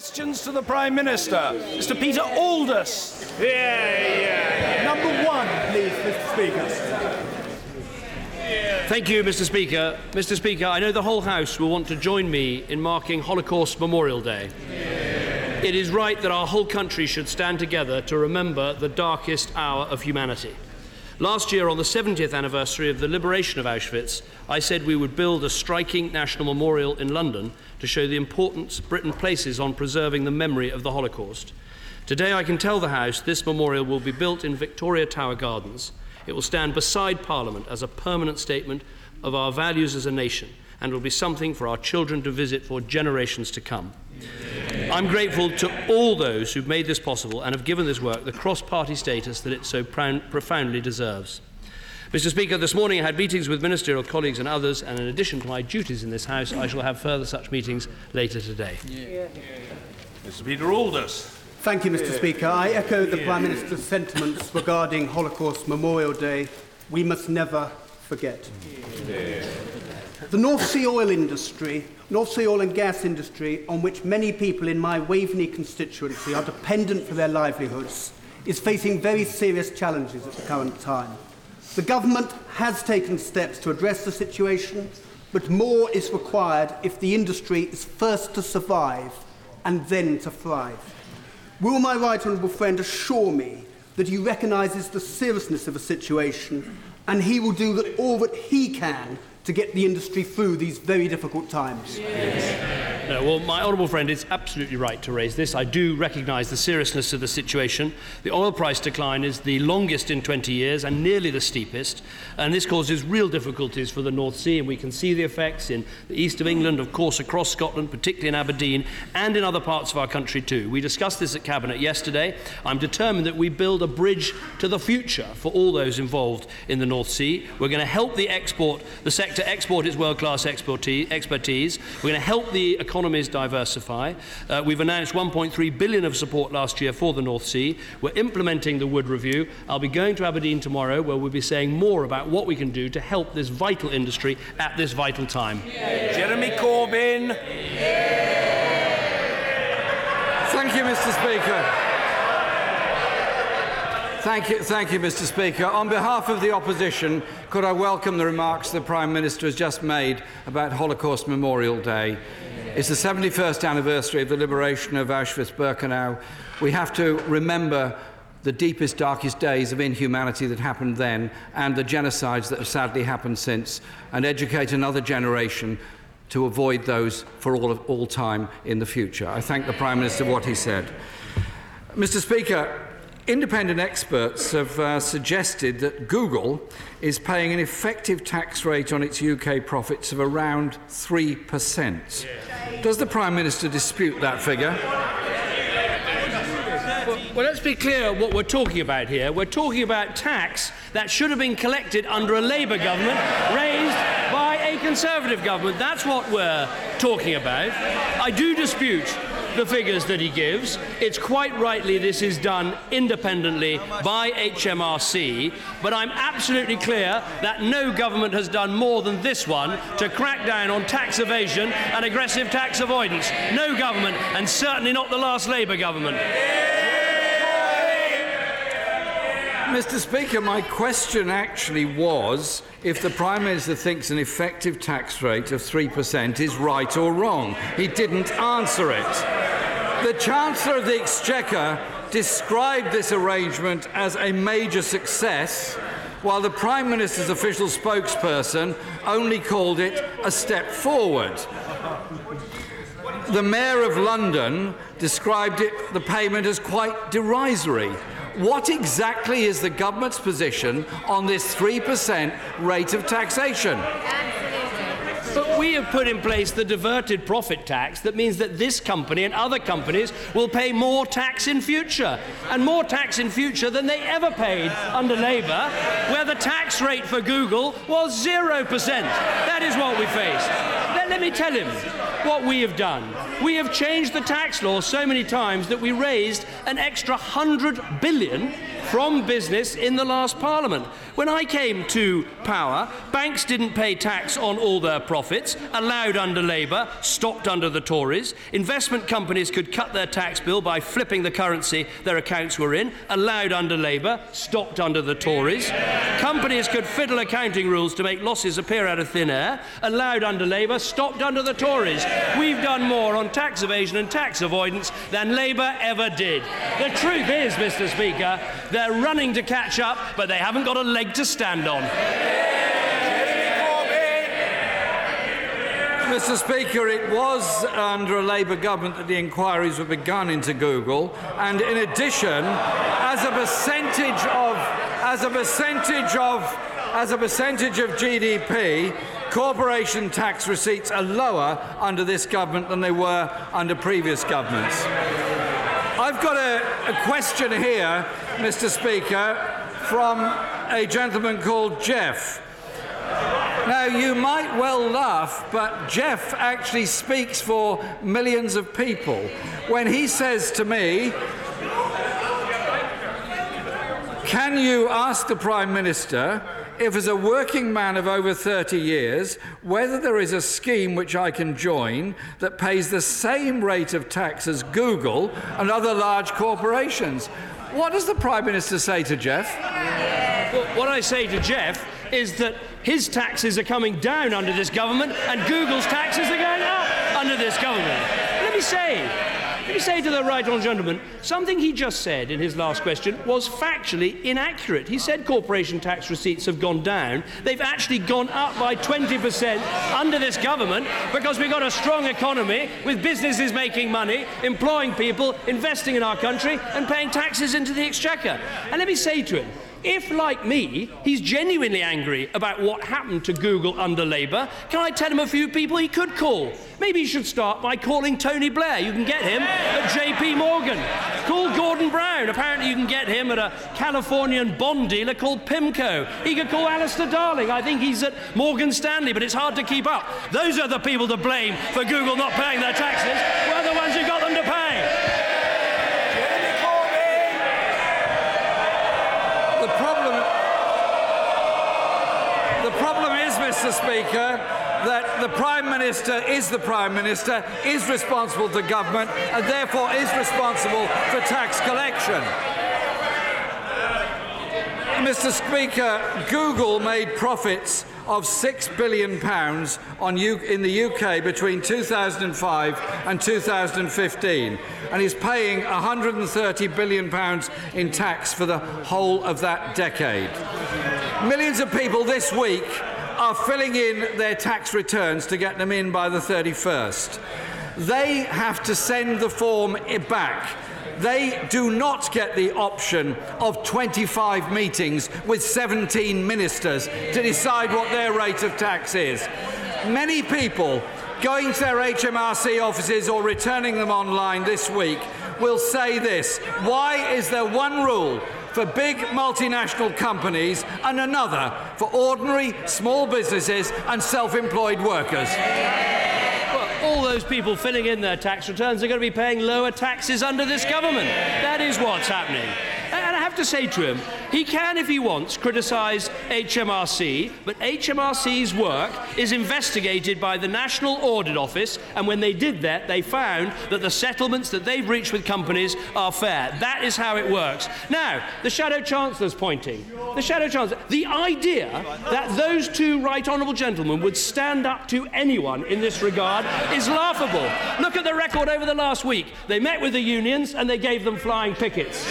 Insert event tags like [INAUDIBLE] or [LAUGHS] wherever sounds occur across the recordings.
Questions to the Prime Minister. Mr. Peter Aldous. Yeah, yeah, yeah. Number one, please, Mr. Speaker. Thank you, Mr. Speaker. Mr. Speaker, I know the whole House will want to join me in marking Holocaust Memorial Day. It is right that our whole country should stand together to remember the darkest hour of humanity. Last year, on the 70th anniversary of the liberation of Auschwitz, I said we would build a striking national memorial in London to show the importance Britain places on preserving the memory of the Holocaust. Today, I can tell the House this memorial will be built in Victoria Tower Gardens. It will stand beside Parliament as a permanent statement of our values as a nation and will be something for our children to visit for generations to come. Amen. I'm grateful to all those who've made this possible and have given this work the cross party status that it so profoundly deserves. Mr. Speaker, this morning I had meetings with ministerial colleagues and others, and in addition to my duties in this House, I shall have further such meetings later today. Yeah. Yeah. Mr. Peter Aldous. Thank you, Mr. Yeah. Speaker. I echo the Prime Minister's sentiments regarding Holocaust Memorial Day. We must never forget. The North Sea oil industry, North Sea oil and gas industry, on which many people in my Waveney constituency are dependent for their livelihoods, is facing very serious challenges at the current time. The government has taken steps to address the situation, but more is required if the industry is first to survive and then to thrive. Will my right honourable friend assure me that he recognises the seriousness of the situation and he will do all that he can to get the industry through these very difficult times? Yes. No, well, my honourable friend is absolutely right to raise this. I do recognise the seriousness of the situation. The oil price decline is the longest in 20 years and nearly the steepest, and this causes real difficulties for the North Sea, and we can see the effects in the east of England, of course, across Scotland, particularly in Aberdeen, and in other parts of our country too. We discussed this at Cabinet yesterday. I'm determined that we build a bridge to the future for all those involved in the North Sea. We're going to help the export, the sector export its world-class expertise. We're going to help the economies diversify. Uh, we've announced 1.3 billion of support last year for the North Sea. We're implementing the Wood Review. I'll be going to Aberdeen tomorrow where we'll be saying more about what we can do to help this vital industry at this vital time. Yeah. Jeremy Corbyn. Yeah. Thank you, Mr. Speaker. Thank you, thank you, Mr. Speaker. On behalf of the opposition, could I welcome the remarks the Prime Minister has just made about Holocaust Memorial Day? It's the 71st anniversary of the liberation of Auschwitz-Birkenau. We have to remember the deepest, darkest days of inhumanity that happened then and the genocides that have sadly happened since, and educate another generation to avoid those for all, of, all time in the future. I thank the Prime Minister for what he said. Mr. Speaker, Independent experts have uh, suggested that Google is paying an effective tax rate on its UK profits of around 3%. Does the Prime Minister dispute that figure? Well, well, let's be clear what we're talking about here. We're talking about tax that should have been collected under a Labour government, raised by a Conservative government. That's what we're talking about. I do dispute the figures that he gives. It's quite rightly this is done independently by HMRC, but I'm absolutely clear that no government has done more than this one to crack down on tax evasion and aggressive tax avoidance. No government, and certainly not the last Labour government. Mr. Speaker, my question actually was if the Prime Minister thinks an effective tax rate of 3% is right or wrong. He didn't answer it. The Chancellor of the Exchequer described this arrangement as a major success, while the Prime Minister's official spokesperson only called it a step forward. The Mayor of London described it, the payment as quite derisory. What exactly is the government's position on this 3% rate of taxation? But we have put in place the diverted profit tax that means that this company and other companies will pay more tax in future, and more tax in future than they ever paid under Labour, where the tax rate for Google was 0%. That is what we face. Let, let me tell him what we have done. We have changed the tax law so many times that we raised an extra 100 billion from business in the last parliament. When I came to power, banks didn't pay tax on all their profits, allowed under Labour, stopped under the Tories. Investment companies could cut their tax bill by flipping the currency their accounts were in, allowed under Labour, stopped under the Tories. Companies could fiddle accounting rules to make losses appear out of thin air, allowed under Labour, stopped under the Tories. We've done more on tax evasion and tax avoidance than Labour ever did. The truth is, Mr. Speaker, they're running to catch up, but they haven't got a leg to stand on. Mr. Speaker, it was under a Labour government that the inquiries were begun into Google, and in addition, as a percentage of, as a percentage of, as a percentage of GDP, corporation tax receipts are lower under this government than they were under previous governments. I've got a, a question here, Mr. Speaker, from a gentleman called Jeff. Now, you might well laugh, but Jeff actually speaks for millions of people when he says to me, Can you ask the Prime Minister if, as a working man of over 30 years, whether there is a scheme which I can join that pays the same rate of tax as Google and other large corporations? What does the Prime Minister say to Jeff? Well, what I say to Jeff is that his taxes are coming down under this government and Google's taxes are going up under this government. Let me say, let me say to the right honourable gentleman, something he just said in his last question was factually inaccurate. He said corporation tax receipts have gone down. They've actually gone up by 20% under this government because we've got a strong economy with businesses making money, employing people, investing in our country, and paying taxes into the exchequer. And let me say to him, if, like me, he's genuinely angry about what happened to Google under Labour, can I tell him a few people he could call? Maybe he should start by calling Tony Blair. You can get him at JP Morgan. Call Gordon Brown. Apparently, you can get him at a Californian bond dealer called PIMCO. He could call Alistair Darling. I think he's at Morgan Stanley, but it's hard to keep up. Those are the people to blame for Google not paying their taxes. We're the ones who got Mr. Speaker, that the Prime Minister is the Prime Minister, is responsible to government, and therefore is responsible for tax collection. Mr. Speaker, Google made profits of £6 billion in the UK between 2005 and 2015, and is paying £130 billion in tax for the whole of that decade. Millions of people this week are filling in their tax returns to get them in by the 31st. They have to send the form back they do not get the option of 25 meetings with 17 ministers to decide what their rate of tax is. Many people going to their HMRC offices or returning them online this week will say this Why is there one rule? For big multinational companies and another for ordinary small businesses and self employed workers all those people filling in their tax returns are going to be paying lower taxes under this government. That is what's happening. Have to say to him, he can, if he wants, criticise HMRC, but HMRC's work is investigated by the National Audit Office, and when they did that, they found that the settlements that they've reached with companies are fair. That is how it works. Now, the Shadow Chancellor's pointing. The Shadow Chancellor, the idea that those two right honourable gentlemen would stand up to anyone in this regard is laughable. Look at the record over the last week. They met with the unions and they gave them flying pickets.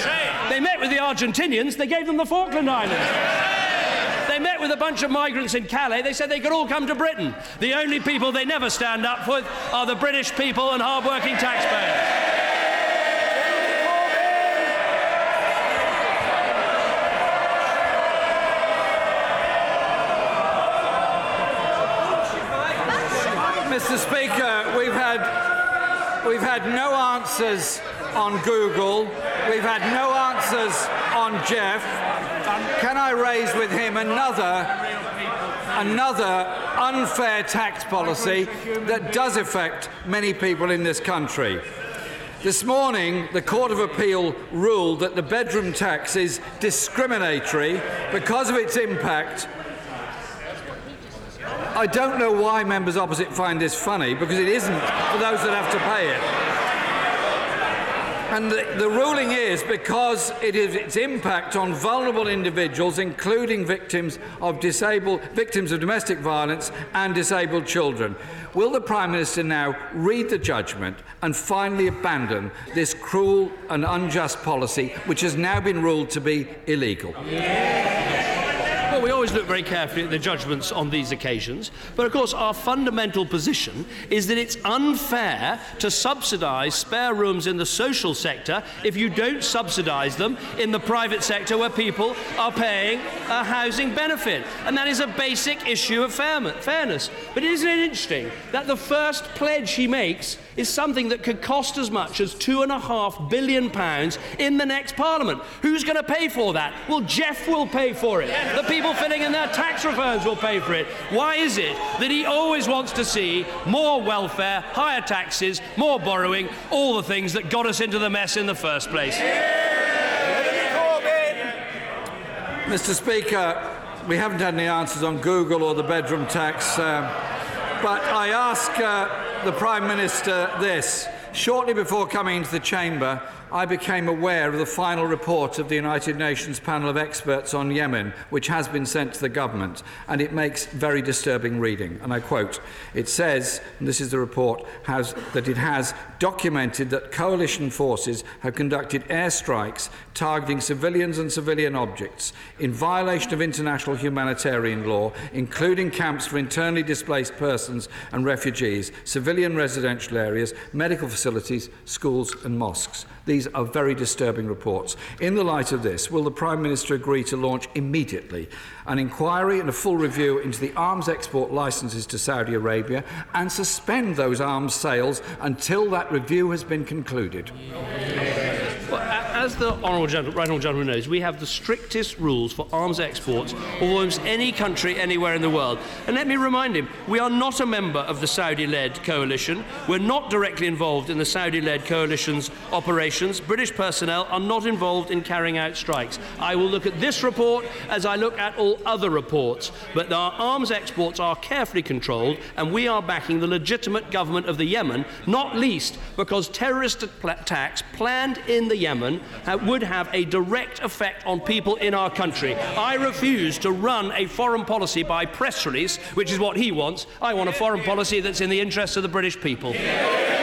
They met with the Argentinians, they gave them the Falkland Islands. They met with a bunch of migrants in Calais. They said they could all come to Britain. The only people they never stand up with are the British people and hard-working taxpayers. Mr. Speaker, we've had we've had no answers on Google. We've had no answers on Jeff. Can I raise with him another, another unfair tax policy that does affect many people in this country. This morning, the Court of Appeal ruled that the bedroom tax is discriminatory because of its impact. I don't know why members opposite find this funny, because it isn't for those that have to pay it. And the, the, ruling is because it is its impact on vulnerable individuals, including victims of disabled victims of domestic violence and disabled children. Will the Prime Minister now read the judgment and finally abandon this cruel and unjust policy, which has now been ruled to be illegal? Yeah. We always look very carefully at the judgments on these occasions, but of course, our fundamental position is that it's unfair to subsidise spare rooms in the social sector if you don't subsidise them in the private sector where people are paying a housing benefit. And that is a basic issue of fairness. But isn't it interesting that the first pledge he makes is something that could cost as much as two and a half billion pounds in the next Parliament? Who's going to pay for that? Well, Jeff will pay for it. The people filling in their tax returns will pay for it. Why is it that he always wants to see more welfare, higher taxes, more borrowing, all the things that got us into the mess in the first place? Mr. Speaker, we haven't had any answers on Google or the bedroom tax, uh, but I ask uh, the Prime Minister this. Shortly before coming into the chamber, I became aware of the final report of the United Nations panel of experts on Yemen, which has been sent to the government, and it makes very disturbing reading. And I quote It says, and this is the report, has, that it has documented that coalition forces have conducted airstrikes targeting civilians and civilian objects in violation of international humanitarian law, including camps for internally displaced persons and refugees, civilian residential areas, medical facilities, facilities, schools and mosques. These are very disturbing reports. In the light of this, will the Prime Minister agree to launch immediately an inquiry and a full review into the arms export licences to Saudi Arabia and suspend those arms sales until that review has been concluded? as the honourable gentleman, right honourable gentleman knows, we have the strictest rules for arms exports of almost any country anywhere in the world. And let me remind him, we are not a member of the Saudi-led coalition. We're not directly involved in the Saudi-led coalition's operations. British personnel are not involved in carrying out strikes. I will look at this report as I look at all other reports. But our arms exports are carefully controlled, and we are backing the legitimate government of the Yemen, not least because terrorist attacks planned in the Yemen would have a direct effect on people in our country. I refuse to run a foreign policy by press release, which is what he wants. I want a foreign policy that's in the interests of the British people. Thank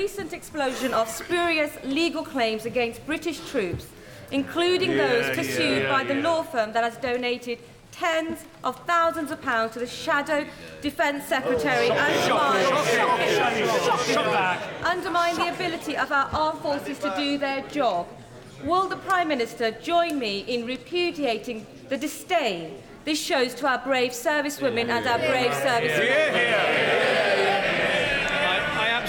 recent explosion of spurious legal claims against British troops, including yeah, those pursued yeah, by the law firm that has donated tens of thousands of pounds to the shadow defence secretary undermine, undermine the ability of our armed forces to do their job. Will the Prime Minister join me in repudiating the disdain this shows to our brave servicewomen and our brave servicemen?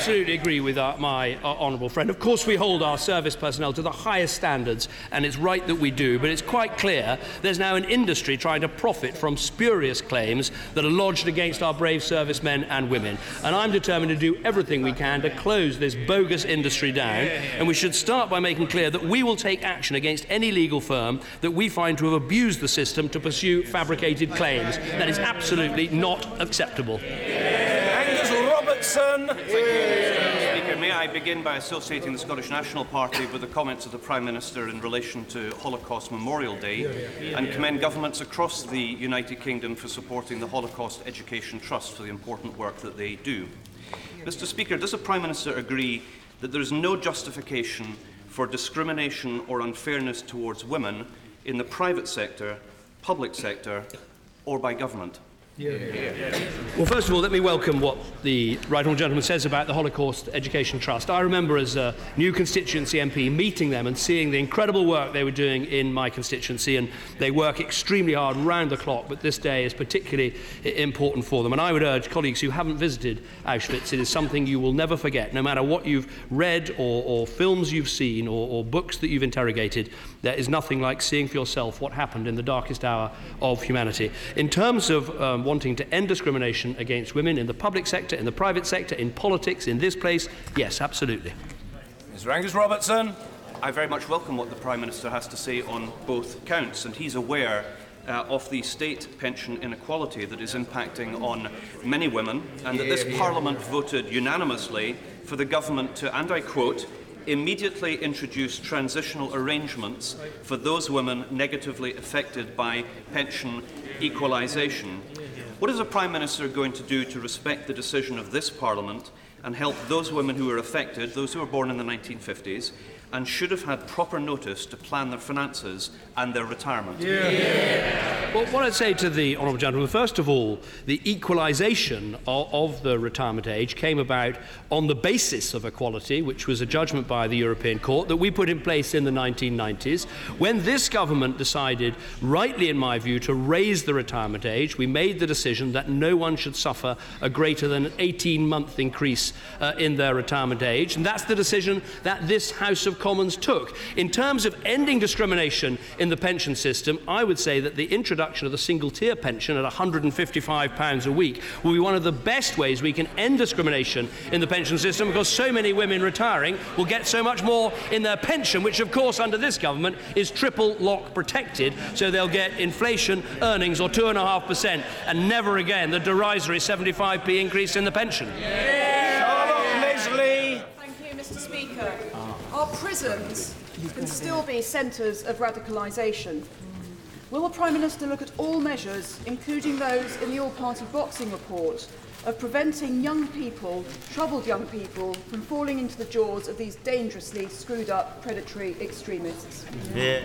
Absolutely agree with our, my our honourable friend. Of course, we hold our service personnel to the highest standards, and it's right that we do, but it's quite clear there's now an industry trying to profit from spurious claims that are lodged against our brave servicemen and women. And I'm determined to do everything we can to close this bogus industry down, and we should start by making clear that we will take action against any legal firm that we find to have abused the system to pursue fabricated claims. That is absolutely not acceptable. Robertson. Speaker, may I begin by associating the Scottish National Party with the comments of the Prime Minister in relation to Holocaust Memorial Day and commend governments across the United Kingdom for supporting the Holocaust Education Trust for the important work that they do. Mr Speaker, does the Prime Minister agree that there is no justification for discrimination or unfairness towards women in the private sector, public sector or by government? Well, first of all, let me welcome what the right honourable gentleman says about the Holocaust Education Trust. I remember as a new constituency MP meeting them and seeing the incredible work they were doing in my constituency, and they work extremely hard round the clock, but this day is particularly important for them. And I would urge colleagues who haven't visited Auschwitz, it is something you will never forget, no matter what you've read or, or films you've seen or, or books that you've interrogated. There is nothing like seeing for yourself what happened in the darkest hour of humanity. In terms of um, wanting to end discrimination against women in the public sector, in the private sector, in politics, in this place, yes, absolutely. Mr. Angus Robertson. I very much welcome what the Prime Minister has to say on both counts, and he's aware uh, of the state pension inequality that is impacting on many women, and that this Parliament voted unanimously for the government to, and I quote, immediately introduce transitional arrangements for those women negatively affected by pension equalisation. What is the Prime Minister going to do to respect the decision of this Parliament and help those women who are affected, those who were born in the 1950s, and should have had proper notice to plan their finances and their retirement. Yeah. Yeah. Well, what I'd say to the Honourable Gentleman, first of all, the equalisation of, of, the retirement age came about on the basis of equality, which was a judgment by the European Court that we put in place in the 1990s. When this government decided, rightly in my view, to raise the retirement age, we made the decision that no one should suffer a greater than 18 month increase uh, in their retirement age. And that's the decision that this House of Commons took. In terms of ending discrimination in the pension system, I would say that the introduction of the single tier pension at £155 a week will be one of the best ways we can end discrimination in the pension system because so many women retiring will get so much more in their pension, which, of course, under this government is triple lock protected. So they'll get inflation earnings or 2.5% and never again the derisory 75p increase in the pension. Yeah. Charlotte Leslie. Our prisons can still be centres of radicalisation. Will the Prime Minister look at all measures, including those in the All Party Boxing Report, of preventing young people, troubled young people, from falling into the jaws of these dangerously screwed up predatory extremists. Yeah.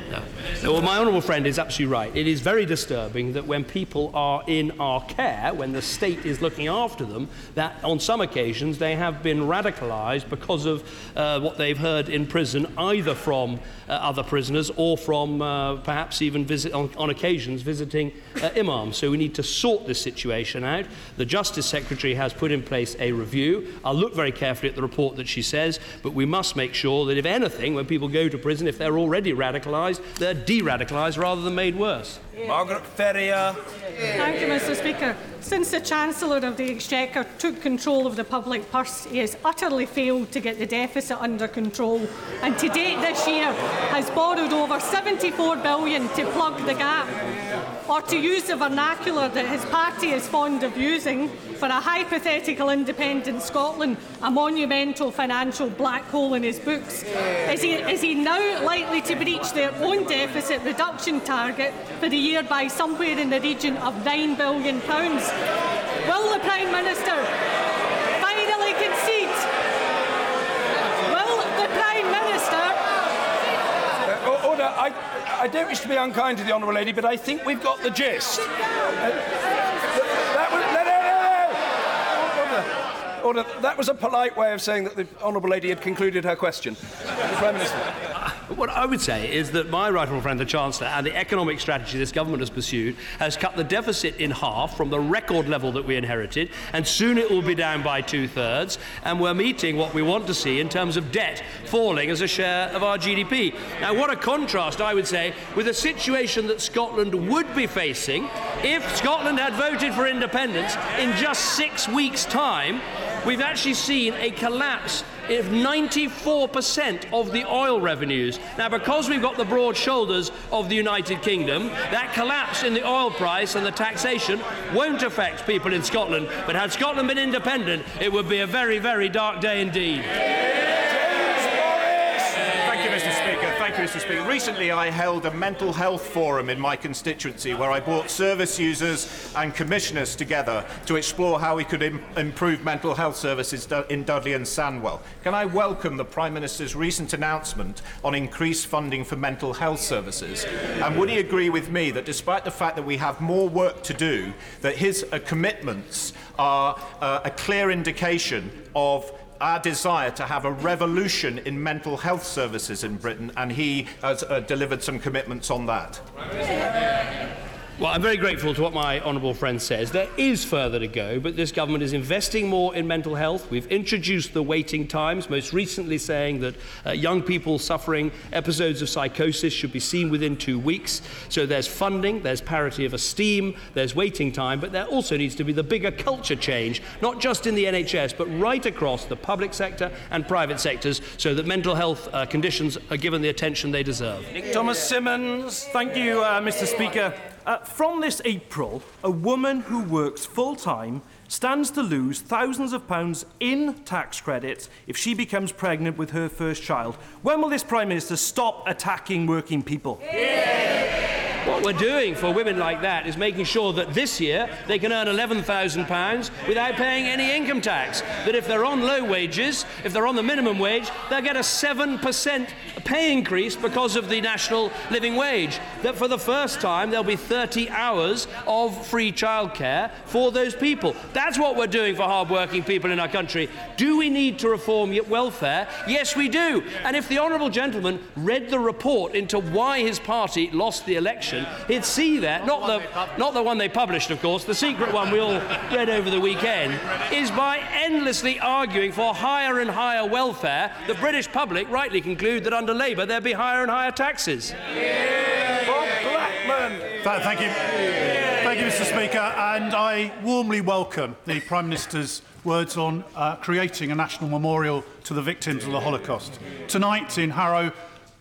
Well, my honourable friend is absolutely right. It is very disturbing that when people are in our care, when the state is looking after them, that on some occasions they have been radicalised because of uh, what they've heard in prison, either from uh, other prisoners or from uh, perhaps even visit on, on occasions visiting uh, imams. So we need to sort this situation out. The Justice Secretary Secretary has put in place a review. I'll look very carefully at the report that she says, but we must make sure that if anything, when people go to prison, if they're already radicalised, they're de radicalised rather than made worse. Yeah. Margaret Ferrier. Thank you, Mr. Speaker. Since the Chancellor of the Exchequer took control of the public purse, he has utterly failed to get the deficit under control. And to date this year has borrowed over 74 billion to plug the gap. Or to use the vernacular that his party is fond of using, for a hypothetical independent Scotland, a monumental financial black hole in his books. Is he, is he now likely to breach their own deficit reduction target for the year by somewhere in the region of £9 billion? Will the Prime Minister finally concede? Will the Prime Minister? Uh, order, I, I don't wish to be unkind to the Honourable Lady, but I think we've got the gist. Uh. That was a polite way of saying that the Honourable Lady had concluded her question. the Prime Minister. What I would say is that my right honourable friend, the Chancellor, and the economic strategy this government has pursued has cut the deficit in half from the record level that we inherited, and soon it will be down by two thirds, and we're meeting what we want to see in terms of debt falling as a share of our GDP. Now, what a contrast, I would say, with a situation that Scotland would be facing if Scotland had voted for independence in just six weeks' time we've actually seen a collapse of 94% of the oil revenues. Now, because we've got the broad shoulders of the United Kingdom, that collapse in the oil price and the taxation won't affect people in Scotland. But had Scotland been independent, it would be a very, very dark day indeed. Recently, I held a mental health forum in my constituency where I brought service users and commissioners together to explore how we could Im- improve mental health services in Dudley and Sandwell. Can I welcome the Prime Minister's recent announcement on increased funding for mental health services? And would he agree with me that despite the fact that we have more work to do, that his uh, commitments are uh, a clear indication of our desire to have a revolution in mental health services in Britain, and he has uh, delivered some commitments on that. Well, I'm very grateful to what my honourable friend says. There is further to go, but this government is investing more in mental health. We've introduced the waiting times, most recently saying that uh, young people suffering episodes of psychosis should be seen within two weeks. So there's funding, there's parity of esteem, there's waiting time, but there also needs to be the bigger culture change, not just in the NHS, but right across the public sector and private sectors, so that mental health uh, conditions are given the attention they deserve. Nick Thomas Symonds. Thank you, uh, Mr. Speaker. Uh, from this April, a woman who works full time stands to lose thousands of pounds in tax credits if she becomes pregnant with her first child. When will this Prime Minister stop attacking working people? What we're doing for women like that is making sure that this year they can earn £11,000 without paying any income tax. That if they're on low wages, if they're on the minimum wage, they'll get a 7% pay increase because of the national living wage. That for the first time there'll be 30 hours of free childcare for those people. That's what we're doing for hard-working people in our country. Do we need to reform welfare? Yes, we do. And if the honourable gentleman read the report into why his party lost the election, he'd see that, not the, not the one they published, of course, the secret one we all read over the weekend, is by endlessly arguing for higher and higher welfare, the British public rightly conclude that under Labour there'd be higher and higher taxes. Bob Blackman. Thank you. Thank you, Mr. Speaker. And I warmly welcome the Prime Minister's words on uh, creating a national memorial to the victims of the Holocaust. Tonight in Harrow,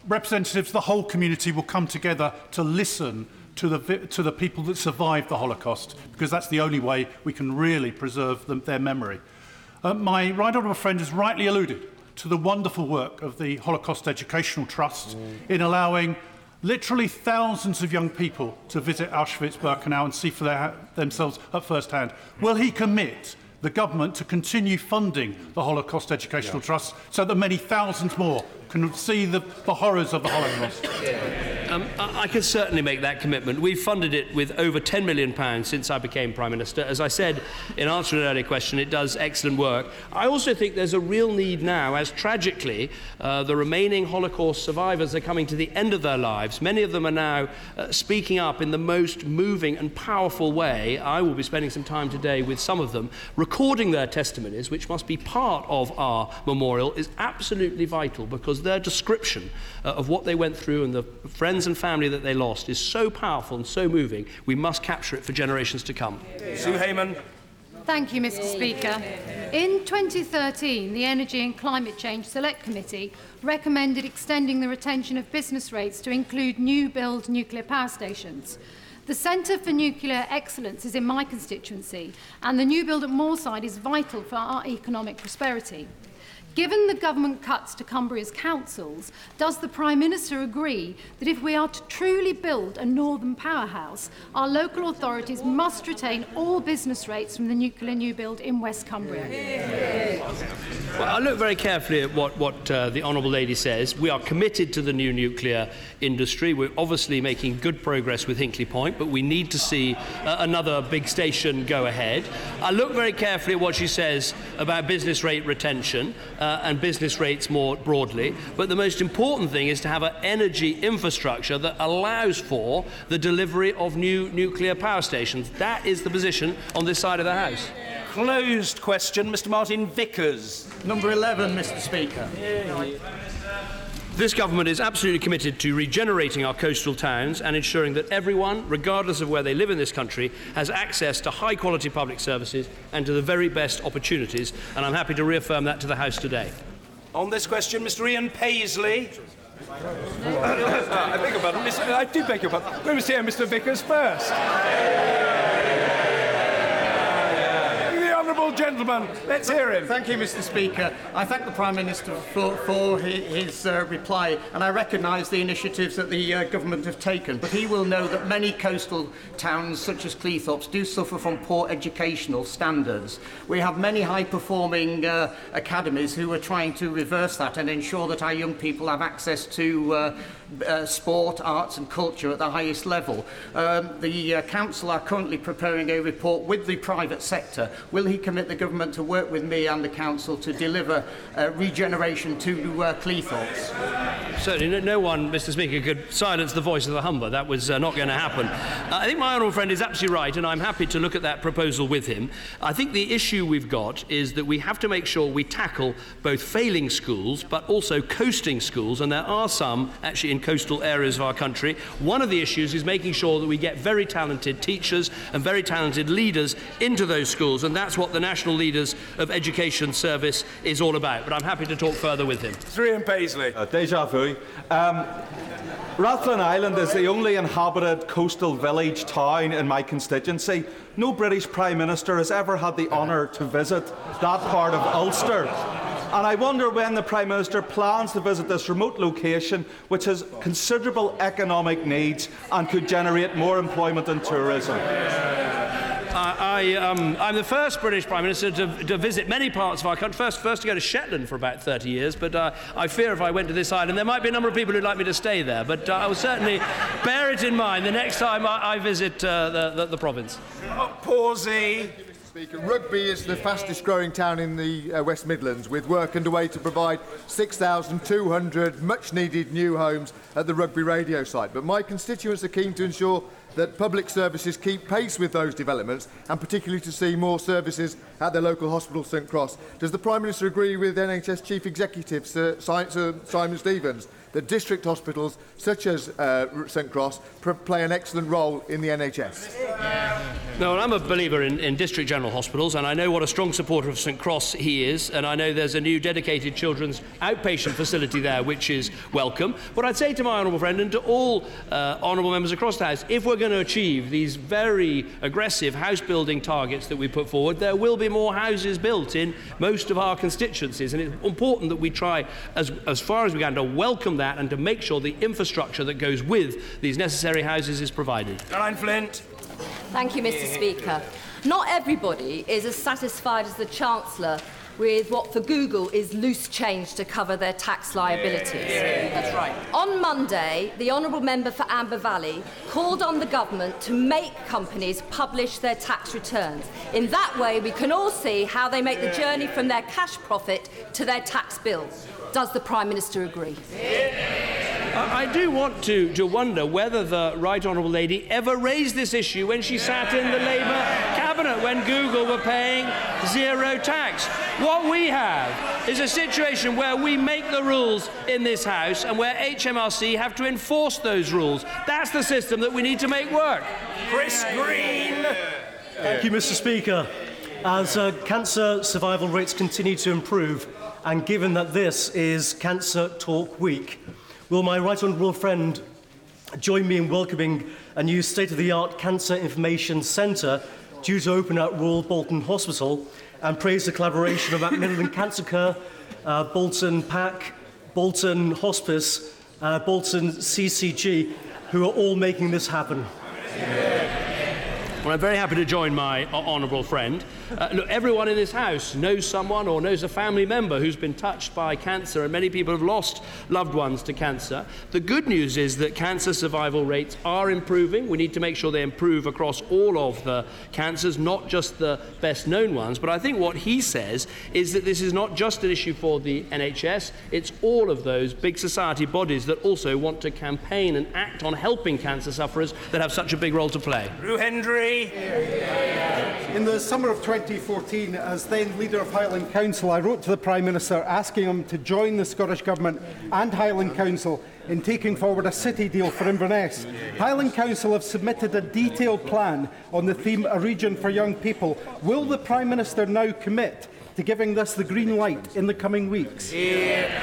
representatives of the whole community will come together to listen to the, to the people that survived the Holocaust, because that's the only way we can really preserve them, their memory. Uh, my right honourable friend has rightly alluded to the wonderful work of the Holocaust Educational Trust mm. in allowing literally thousands of young people to visit Auschwitz-Birkenau and see for their, themselves at first hand. Will he commit the government to continue funding the Holocaust Educational yeah. Trust so that many thousands more can see the, the horrors of the Holocaust? Um, I can certainly make that commitment. We've funded it with over £10 million since I became Prime Minister. As I said in answering an earlier question, it does excellent work. I also think there's a real need now, as tragically uh, the remaining Holocaust survivors are coming to the end of their lives. Many of them are now uh, speaking up in the most moving and powerful way. I will be spending some time today with some of them, recording their testimonies, which must be part of our memorial, is absolutely vital because their description uh, of what they went through and the friends and family that they lost is so powerful and so moving, we must capture it for generations to come. Sue Hayman. Thank you, Mr. Speaker. In 2013, the Energy and Climate Change Select Committee recommended extending the retention of business rates to include new build nuclear power stations. The Centre for Nuclear Excellence is in my constituency, and the new build at Moorside is vital for our economic prosperity. Given the government cuts to Cumbria's councils, does the Prime Minister agree that if we are to truly build a northern powerhouse, our local authorities must retain all business rates from the nuclear new build in West Cumbria? Well, I look very carefully at what, what uh, the Honourable Lady says. We are committed to the new nuclear industry. We're obviously making good progress with Hinkley Point, but we need to see uh, another big station go ahead. I look very carefully at what she says about business rate retention. Uh, uh, and business rates more broadly. But the most important thing is to have an energy infrastructure that allows for the delivery of new nuclear power stations. That is the position on this side of the House. Closed question, Mr. Martin Vickers. Number 11, Mr. Speaker. Yeah. This government is absolutely committed to regenerating our coastal towns and ensuring that everyone, regardless of where they live in this country, has access to high quality public services and to the very best opportunities. And I'm happy to reaffirm that to the House today. On this question, Mr. Ian Paisley. [LAUGHS] I beg your pardon, I do beg your pardon. Let me hear Mr. Vickers first. honourable gentleman. Let's hear him. Thank you, Mr. Speaker. I thank the Prime Minister for, for his uh, reply, and I recognise the initiatives that the uh, government have taken. But he will know that many coastal towns, such as Cleethorpes, do suffer from poor educational standards. We have many high-performing uh, academies who are trying to reverse that and ensure that our young people have access to uh, uh, sport, arts and culture at the highest level. Um, the uh, Council are currently preparing a report with the private sector. Will he commit the government to work with me and the Council to deliver uh, regeneration to uh, Cleethorpes? Certainly, no, one, Mr. Speaker, could silence the voice of the Humber. That was uh, not going to happen. Uh, I think my honourable friend is absolutely right, and I'm happy to look at that proposal with him. I think the issue we've got is that we have to make sure we tackle both failing schools but also coasting schools, and there are some actually in coastal areas of our country. One of the issues is making sure that we get very talented teachers and very talented leaders into those schools, and that's what the National Leaders of Education Service is all about. But I'm happy to talk further with him. Three and Paisley. Uh, deja vu. Um, Rathlin Island is the only inhabited coastal village town in my constituency. No British Prime Minister has ever had the honour to visit that part of Ulster. And I wonder when the Prime Minister plans to visit this remote location, which has considerable economic needs and could generate more employment and tourism. I, um, I'm the first British Prime Minister to, to, visit many parts of our country. First, first to go to Shetland for about 30 years, but uh, I fear if I went to this island, there might be a number of people who'd like me to stay there. But uh, I will certainly bear it in mind the next time I, I visit uh, the, the, the, province. Oh, Pawsey. Speaker, Rugby is the fastest growing town in the uh, West Midlands, with work underway to provide 6,200 much needed new homes at the Rugby radio site. But my constituents are keen to ensure that public services keep pace with those developments and particularly to see more services at their local hospital St Cross. Does the Prime Minister agree with NHS Chief Executive Sir Simon Stevens that district hospitals such as uh, St Cross play an excellent role in the NHS? No, I'm a believer in, in district general hospitals, and I know what a strong supporter of St Cross he is, and I know there's a new dedicated children's outpatient facility there, which is welcome. But I'd say to my honourable friend and to all uh, honourable members across the House, if we're going to achieve these very aggressive house building targets that we put forward, there will be more houses built in most of our constituencies, and it's important that we try, as, as far as we can, to welcome that that and to make sure the infrastructure that goes with these necessary houses is provided. Caroline Flint. Thank you, Mr. Speaker. Not everybody is as satisfied as the Chancellor with what for Google is loose change to cover their tax liabilities. Yeah, that's right. On Monday, the Honourable Member for Amber Valley called on the government to make companies publish their tax returns. In that way, we can all see how they make the journey from their cash profit to their tax bill. Does the Prime Minister agree? I do want to, to wonder whether the Right Honourable Lady ever raised this issue when she sat in the Labour cabinet when Google were paying zero tax. What we have is a situation where we make the rules in this House and where HMRC have to enforce those rules. That's the system that we need to make work. Chris Green. Thank you, Mr. Speaker. As uh, cancer survival rates continue to improve, and given that this is Cancer Talk Week, will my right honourable friend join me in welcoming a new state-of-the-art cancer information centre due to open at Royal Bolton Hospital and praise the collaboration of Macmillan Cancer Care, uh, Bolton PAC, Bolton Hospice, uh, Bolton CCG, who are all making this happen. Well, I'm very happy to join my honourable friend. Uh, look, everyone in this house knows someone or knows a family member who's been touched by cancer, and many people have lost loved ones to cancer. The good news is that cancer survival rates are improving. We need to make sure they improve across all of the cancers, not just the best known ones. But I think what he says is that this is not just an issue for the NHS, it's all of those big society bodies that also want to campaign and act on helping cancer sufferers that have such a big role to play. Drew Hendry. In the summer of 2014, as then leader of Highland Council, I wrote to the Prime Minister asking him to join the Scottish Government and Highland Council in taking forward a city deal for Inverness. Highland Council have submitted a detailed plan on the theme A Region for Young People. Will the Prime Minister now commit to giving this the green light in the coming weeks? Yeah.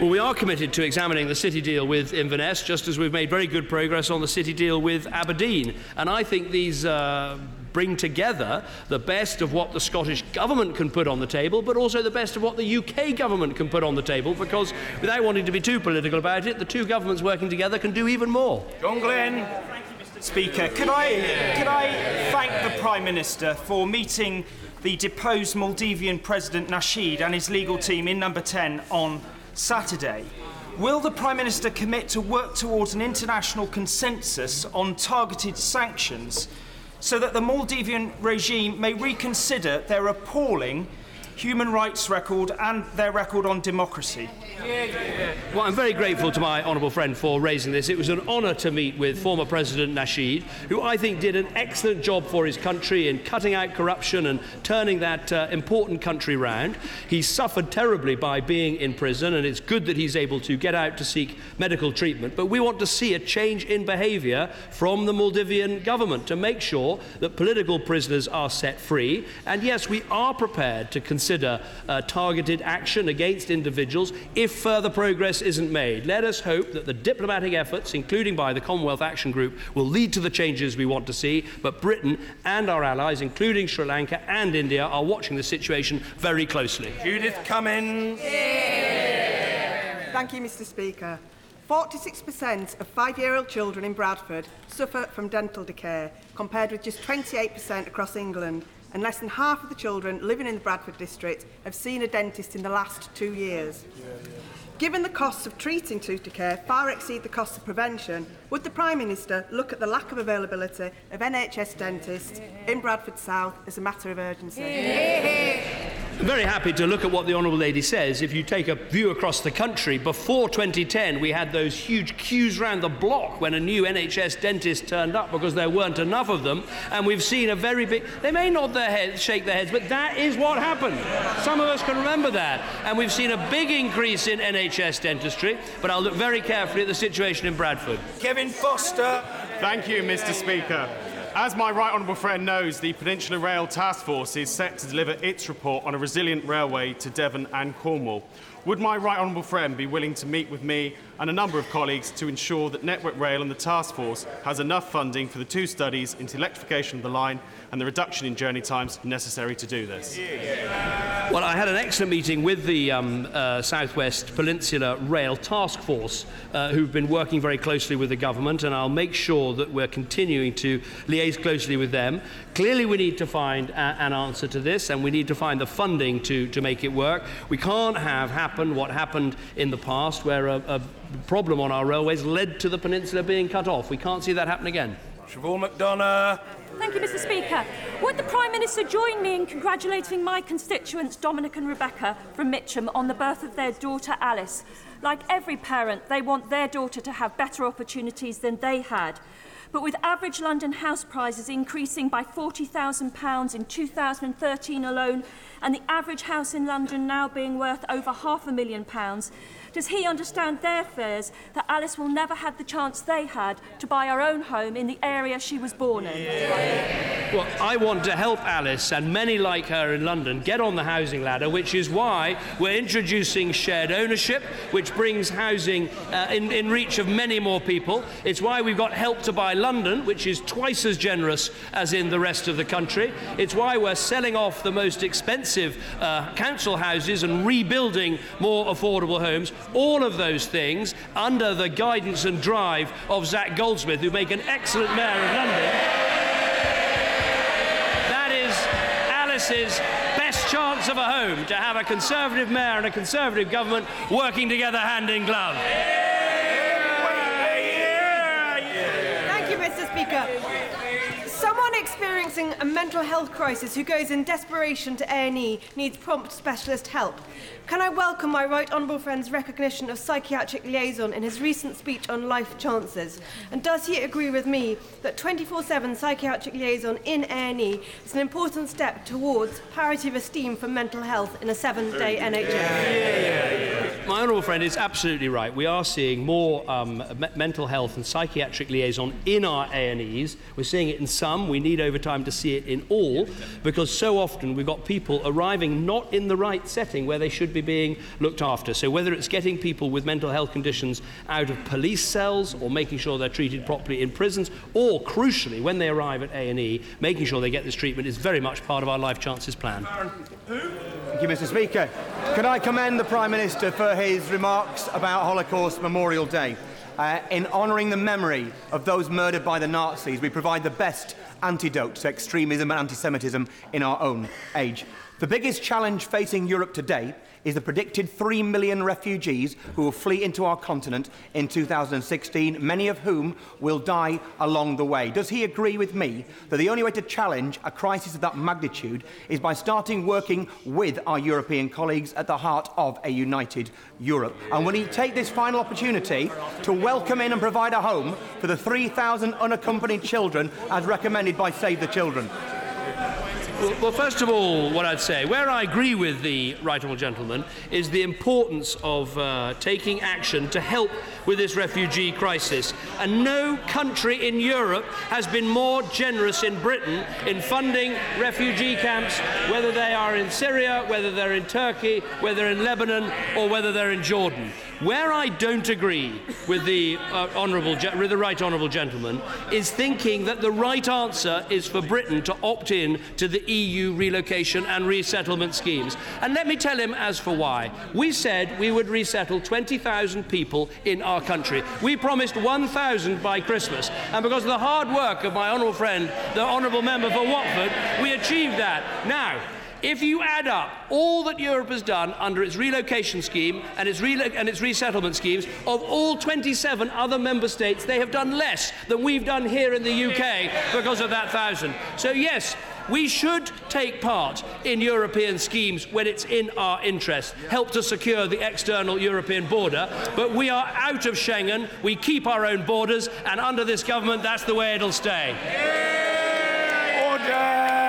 Well, we are committed to examining the city deal with Inverness, just as we've made very good progress on the city deal with Aberdeen. And I think these uh, bring together the best of what the Scottish Government can put on the table, but also the best of what the UK Government can put on the table, because without wanting to be too political about it, the two governments working together can do even more. John Glenn. Speaker, could I, could I thank the Prime Minister for meeting the deposed Maldivian President Nasheed and his legal team in number 10 on Saturday. will the Prime Minister commit to work towards an international consensus on targeted sanctions so that the Maldivian regime may reconsider their appalling human rights record and their record on democracy? Well, I'm very grateful to my honourable friend for raising this. It was an honour to meet with former President Nasheed, who I think did an excellent job for his country in cutting out corruption and turning that uh, important country round. He suffered terribly by being in prison, and it's good that he's able to get out to seek medical treatment. But we want to see a change in behaviour from the Maldivian government to make sure that political prisoners are set free. And yes, we are prepared to consider uh, targeted action against individuals if further progress isn't made. Let us hope that the diplomatic efforts, including by the Commonwealth Action Group, will lead to the changes we want to see. But Britain and our allies, including Sri Lanka and India, are watching the situation very closely. Judith Cummins. Thank you, Mr Speaker. 46% of five-year-old children in Bradford suffer from dental decay, compared with just 28% across England, and less than half of the children living in the Bradford district have seen a dentist in the last two years. Given the costs of treating tooth decay far exceed the costs of prevention, would the Prime Minister look at the lack of availability of NHS dentists in Bradford South as a matter of urgency? Yeah. Very happy to look at what the Honourable Lady says. If you take a view across the country, before 2010, we had those huge queues round the block when a new NHS dentist turned up because there weren't enough of them. And we've seen a very big. They may nod their heads, shake their heads, but that is what happened. Some of us can remember that. And we've seen a big increase in NHS dentistry, but I'll look very carefully at the situation in Bradford. Kevin Foster. Thank you, Mr. Speaker. As my right honourable friend knows, the Peninsula Rail Task Force is set to deliver its report on a resilient railway to Devon and Cornwall. Would my right honourable friend be willing to meet with me and a number of colleagues to ensure that Network Rail and the task force has enough funding for the two studies into electrification of the line and the reduction in journey times necessary to do this? Well, I had an excellent meeting with the um, uh, Southwest Peninsula Rail Task Force, uh, who've been working very closely with the government, and I'll make sure that we're continuing to liaise closely with them. Clearly, we need to find a- an answer to this, and we need to find the funding to, to make it work. We can't have happen what happened in the past, where a, a problem on our railways led to the peninsula being cut off. We can't see that happen again. Siobhain McDonagh. Thank you, Mr. Speaker. Would the Prime Minister join me in congratulating my constituents, Dominic and Rebecca from Mitcham, on the birth of their daughter Alice? Like every parent, they want their daughter to have better opportunities than they had. But with average London house prices increasing by £40,000 in 2013 alone, and the average house in London now being worth over half a million pounds, does he understand their fears that Alice will never have the chance they had to buy her own home in the area she was born in? Well, I want to help Alice and many like her in London get on the housing ladder, which is why we're introducing shared ownership, which brings housing uh, in, in reach of many more people. It's why we've got Help to Buy London, which is twice as generous as in the rest of the country. It's why we're selling off the most expensive uh, council houses and rebuilding more affordable homes. All of those things under the guidance and drive of Zac Goldsmith, who make an excellent mayor of London. That is Alice's best chance of a home to have a Conservative mayor and a Conservative government working together hand in glove. Thank you, Mr. Speaker. Someone experiencing a mental health crisis who goes in desperation to A&E needs prompt specialist help. Can I welcome my right honourable friend's recognition of psychiatric liaison in his recent speech on life chances? And does he agree with me that 24/7 psychiatric liaison in A&E is an important step towards parity of esteem for mental health in a seven-day NHS? My honourable friend is absolutely right. We are seeing more um, me- mental health and psychiatric liaison in our A&Es. We're seeing it in some. We need over time to see it in all because so often we've got people arriving not in the right setting where they should be being looked after. So whether it's getting people with mental health conditions out of police cells or making sure they're treated properly in prisons or crucially when they arrive at A&E making sure they get this treatment is very much part of our life chances plan. Thank you, Mr. Speaker. Can I commend the Prime Minister for his remarks about Holocaust Memorial Day? Uh, in honouring the memory of those murdered by the Nazis, we provide the best antidote to extremism and anti Semitism in our own age. The biggest challenge facing Europe today is the predicted 3 million refugees who will flee into our continent in 2016, many of whom will die along the way. Does he agree with me that the only way to challenge a crisis of that magnitude is by starting working with our European colleagues at the heart of a united Europe? And will he take this final opportunity to welcome in and provide a home for the 3,000 unaccompanied children as recommended by Save the Children? Well, first of all, what I'd say, where I agree with the right honourable gentleman, is the importance of uh, taking action to help with this refugee crisis. And no country in Europe has been more generous in Britain in funding refugee camps, whether they are in Syria, whether they're in Turkey, whether in Lebanon, or whether they're in Jordan. Where I don't agree with the, uh, honourable, with the right honourable gentleman is thinking that the right answer is for Britain to opt in to the EU relocation and resettlement schemes. And let me tell him as for why. We said we would resettle 20,000 people in our country. We promised 1,000 by Christmas. And because of the hard work of my honourable friend, the honourable member for Watford, we achieved that. Now, if you add up all that Europe has done under its relocation scheme and its, relo- and its resettlement schemes, of all 27 other member states, they have done less than we've done here in the UK because of that thousand. So, yes, we should take part in European schemes when it's in our interest, help to secure the external European border. But we are out of Schengen, we keep our own borders, and under this government, that's the way it'll stay. Order!